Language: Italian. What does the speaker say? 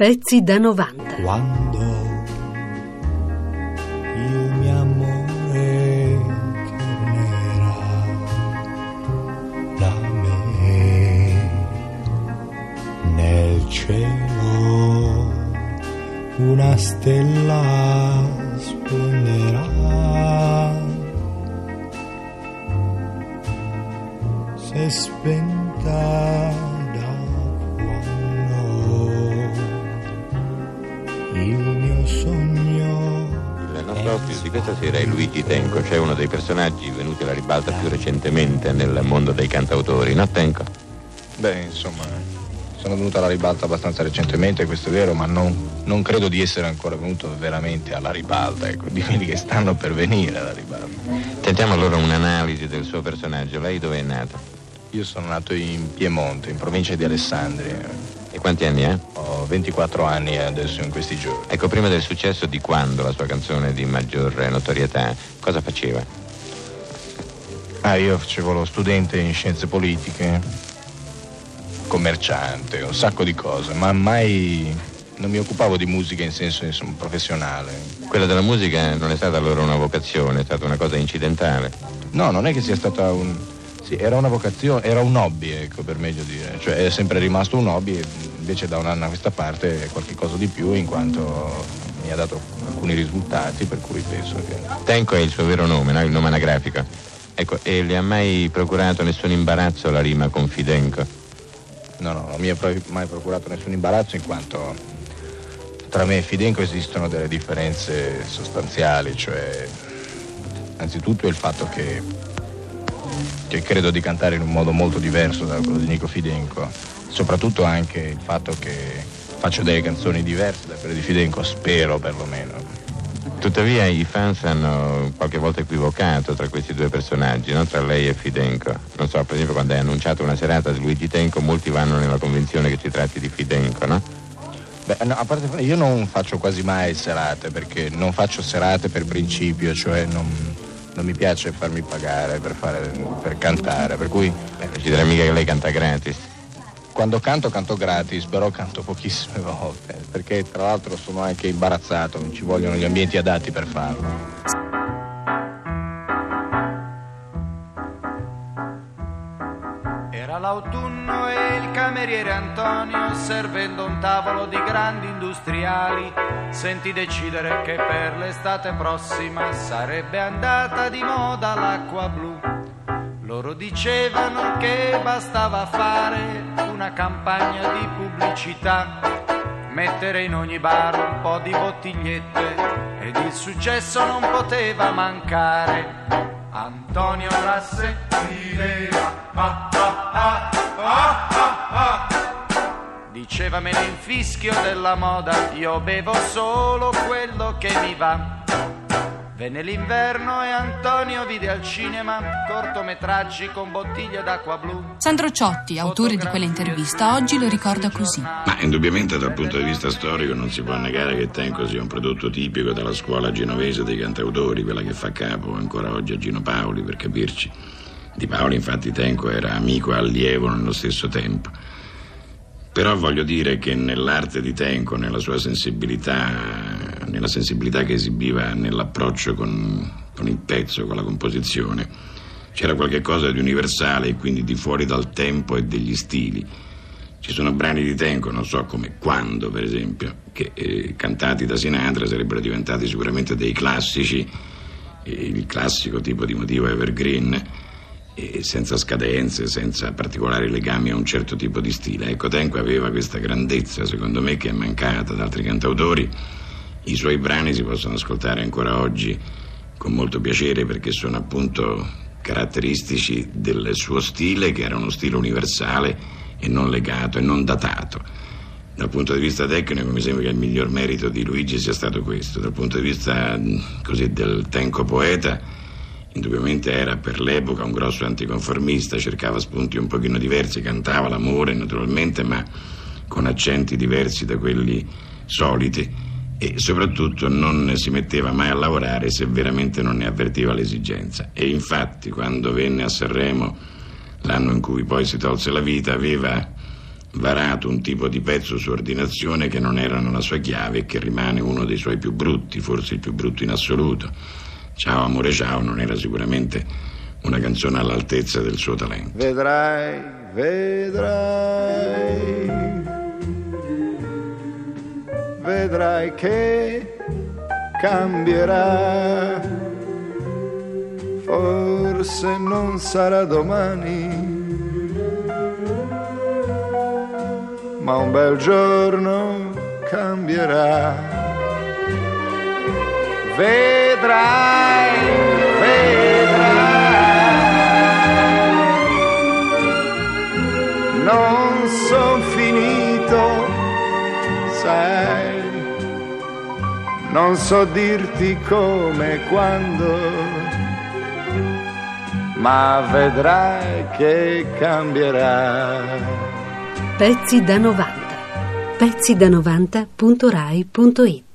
Pezzi da 90. Quando il mio amore tornerà da me nel cielo una stella splenderà se spenta Di questa sera è Luigi Tenco, cioè uno dei personaggi venuti alla ribalta più recentemente nel mondo dei cantautori, no Tenco? Beh, insomma, sono venuto alla ribalta abbastanza recentemente, questo è vero, ma non, non credo di essere ancora venuto veramente alla ribalta, ecco, di quelli che stanno per venire alla ribalta. Tentiamo allora un'analisi del suo personaggio. Lei dove è nato? Io sono nato in Piemonte, in provincia di Alessandria. E quanti anni ha? Ho 24 anni adesso in questi giorni. Ecco, prima del successo di quando la sua canzone di maggior notorietà, cosa faceva? Ah, io facevo lo studente in scienze politiche, commerciante, un sacco di cose, ma mai non mi occupavo di musica in senso insomma, professionale. Quella della musica non è stata allora una vocazione, è stata una cosa incidentale. No, non è che sia stata un. Sì, era una vocazione, era un hobby, ecco, per meglio dire. Cioè è sempre rimasto un hobby, invece da un anno a questa parte è qualcosa di più, in quanto mi ha dato alcuni risultati, per cui penso che. Tenco è il suo vero nome, no? il nome anagrafico. Ecco, e le ha mai procurato nessun imbarazzo la rima con Fidenco? No, no, non mi ha mai procurato nessun imbarazzo in quanto tra me e Fidenco esistono delle differenze sostanziali, cioè anzitutto il fatto che, che credo di cantare in un modo molto diverso da quello di Nico Fidenco, soprattutto anche il fatto che faccio delle canzoni diverse da quelle di Fidenco, spero perlomeno. Tuttavia i fans hanno qualche volta equivocato tra questi due personaggi, no? tra lei e Fidenco. Non so, per esempio quando hai annunciato una serata di Luigi Tenco, molti vanno nella convinzione che si tratti di Fidenco, no? Beh, no, a parte io non faccio quasi mai serate perché non faccio serate per principio, cioè non, non mi piace farmi pagare per, fare, per cantare, per cui non ci dirà mica che lei canta gratis. quando canto canto gratis, però canto pochissime volte, perché tra l'altro sono anche imbarazzato, non ci vogliono gli ambienti adatti per farlo. Era l'autunno e il cameriere Antonio, servendo un tavolo di grandi industriali, sentì decidere che per l'estate prossima sarebbe andata di moda l'acqua blu. Loro dicevano che bastava fare una campagna di pubblicità, mettere in ogni bar un po' di bottigliette ed il successo non poteva mancare. Antonio Rasse rideva, ah, ah, ah, ah, ah, ah. Diceva me ne infischio della moda, io bevo solo quello che mi va. Venne l'inverno e Antonio vide al cinema cortometraggi con bottiglie d'acqua blu. Sandro Ciotti, autore di quell'intervista, oggi lo ricorda così. Ma indubbiamente dal punto di vista storico non si può negare che Tenco sia un prodotto tipico della scuola genovese dei cantautori, quella che fa capo ancora oggi a Gino Paoli, per capirci. Di Paoli infatti Tenco era amico e allievo nello stesso tempo. Però voglio dire che nell'arte di Tenco, nella sua sensibilità, nella sensibilità che esibiva nell'approccio con, con il pezzo, con la composizione, c'era qualche cosa di universale e quindi di fuori dal tempo e degli stili. Ci sono brani di Tenco, non so come Quando, per esempio, che eh, cantati da Sinatra sarebbero diventati sicuramente dei classici, eh, il classico tipo di motivo evergreen, eh, senza scadenze, senza particolari legami a un certo tipo di stile. Ecco, Tenco aveva questa grandezza, secondo me, che è mancata ad altri cantautori. I suoi brani si possono ascoltare ancora oggi con molto piacere perché sono appunto caratteristici del suo stile, che era uno stile universale e non legato e non datato. Dal punto di vista tecnico mi sembra che il miglior merito di Luigi sia stato questo. Dal punto di vista mh, così del tenco poeta, indubbiamente era per l'epoca un grosso anticonformista, cercava spunti un pochino diversi, cantava l'amore naturalmente, ma con accenti diversi da quelli soliti e soprattutto non si metteva mai a lavorare se veramente non ne avvertiva l'esigenza. E infatti quando venne a Sanremo, l'anno in cui poi si tolse la vita, aveva varato un tipo di pezzo su ordinazione che non era nella sua chiave e che rimane uno dei suoi più brutti, forse il più brutto in assoluto. Ciao amore ciao non era sicuramente una canzone all'altezza del suo talento. Vedrai, vedrai, vedrai che cambierà. Forse non sarà domani ma un bel giorno cambierà. Vedrai, vedrai, non son finito, sai, non so dirti come e quando, ma vedrai che cambierà. Pezzi da 90. pezzi da 90.rai.it